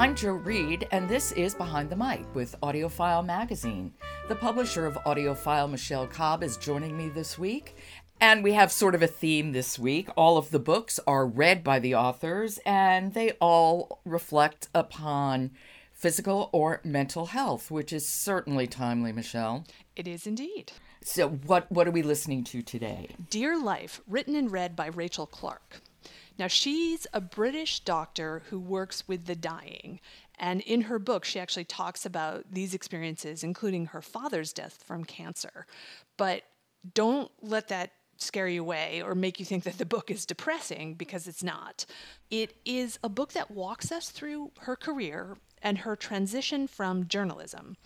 I'm Jo Reed, and this is Behind the Mic with AudioFile Magazine. The publisher of AudioFile, Michelle Cobb, is joining me this week. And we have sort of a theme this week. All of the books are read by the authors, and they all reflect upon physical or mental health, which is certainly timely, Michelle. It is indeed. So, what, what are we listening to today? Dear Life, written and read by Rachel Clarke. Now, she's a British doctor who works with the dying. And in her book, she actually talks about these experiences, including her father's death from cancer. But don't let that scare you away or make you think that the book is depressing because it's not. It is a book that walks us through her career and her transition from journalism.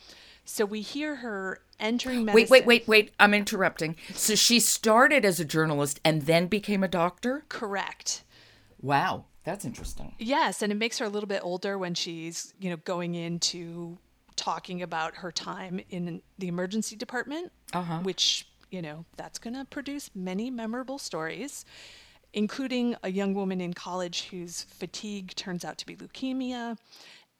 So we hear her entering medicine. Wait, wait, wait, wait. I'm interrupting. So she started as a journalist and then became a doctor? Correct. Wow, that's interesting. Yes, and it makes her a little bit older when she's, you know, going into talking about her time in the emergency department, uh-huh. which, you know, that's going to produce many memorable stories, including a young woman in college whose fatigue turns out to be leukemia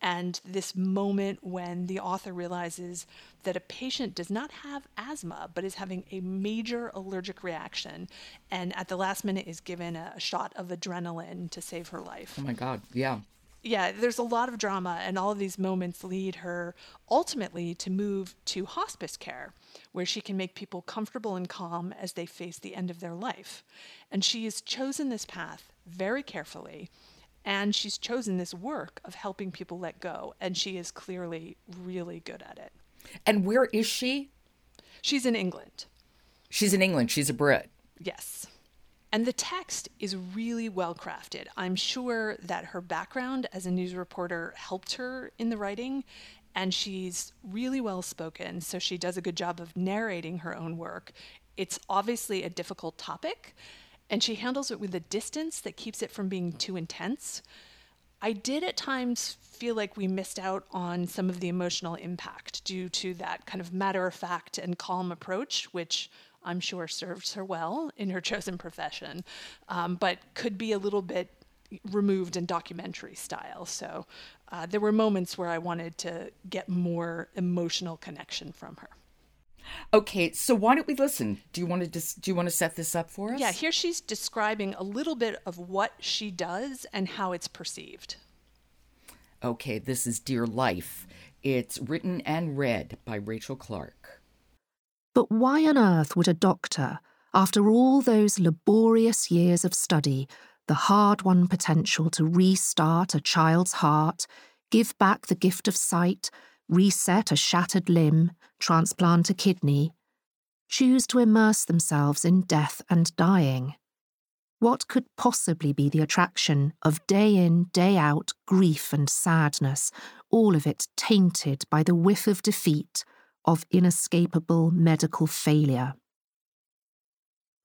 and this moment when the author realizes that a patient does not have asthma but is having a major allergic reaction and at the last minute is given a shot of adrenaline to save her life. Oh my God, yeah. Yeah, there's a lot of drama, and all of these moments lead her ultimately to move to hospice care, where she can make people comfortable and calm as they face the end of their life. And she has chosen this path very carefully and she's chosen this work of helping people let go. And she is clearly really good at it. And where is she? She's in England. She's in England. She's a Brit. Yes. And the text is really well crafted. I'm sure that her background as a news reporter helped her in the writing, and she's really well spoken, so she does a good job of narrating her own work. It's obviously a difficult topic, and she handles it with a distance that keeps it from being too intense. I did at times feel like we missed out on some of the emotional impact due to that kind of matter of fact and calm approach, which I'm sure serves her well in her chosen profession, um, but could be a little bit removed in documentary style. So uh, there were moments where I wanted to get more emotional connection from her. Okay, so why don't we listen? Do you want to dis- do you want to set this up for us? Yeah, here she's describing a little bit of what she does and how it's perceived. Okay, this is Dear Life. It's written and read by Rachel Clarke. But why on earth would a doctor, after all those laborious years of study, the hard won potential to restart a child's heart, give back the gift of sight, reset a shattered limb, transplant a kidney, choose to immerse themselves in death and dying. What could possibly be the attraction of day in, day out grief and sadness, all of it tainted by the whiff of defeat, of inescapable medical failure?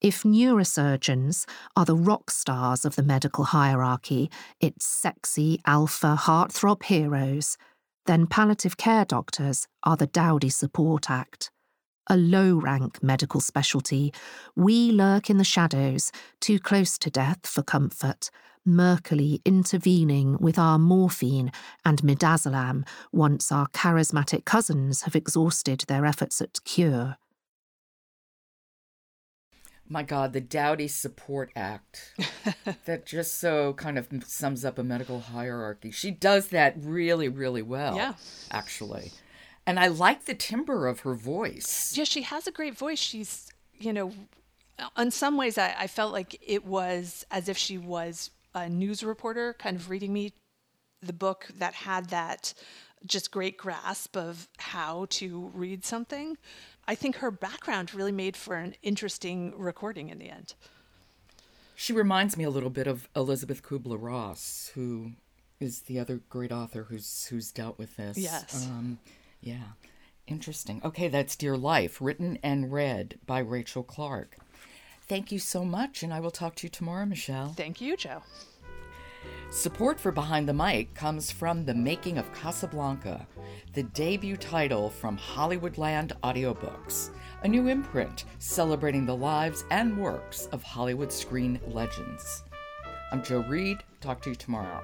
If neurosurgeons are the rock stars of the medical hierarchy, its sexy alpha heartthrob heroes, then palliative care doctors are the Dowdy Support Act. A low rank medical specialty, we lurk in the shadows, too close to death for comfort, murkily intervening with our morphine and midazolam once our charismatic cousins have exhausted their efforts at cure my God, the Dowdy Support Act. that just so kind of sums up a medical hierarchy. She does that really, really well. Yeah. Actually. And I like the timbre of her voice. Yeah, she has a great voice. She's, you know, in some ways, I, I felt like it was as if she was a news reporter kind of reading me the book that had that just great grasp of how to read something. I think her background really made for an interesting recording in the end. She reminds me a little bit of Elisabeth Kübler Ross, who is the other great author who's who's dealt with this. Yes. Um, yeah. Interesting. Okay, that's Dear Life, written and read by Rachel Clarke. Thank you so much, and I will talk to you tomorrow, Michelle. Thank you, Jo. Support for Behind the Mic comes from The Making of Casablanca, the debut title from Hollywoodland Audiobooks, a new imprint celebrating the lives and works of Hollywood screen legends. I'm Jo Reed. Talk to you tomorrow.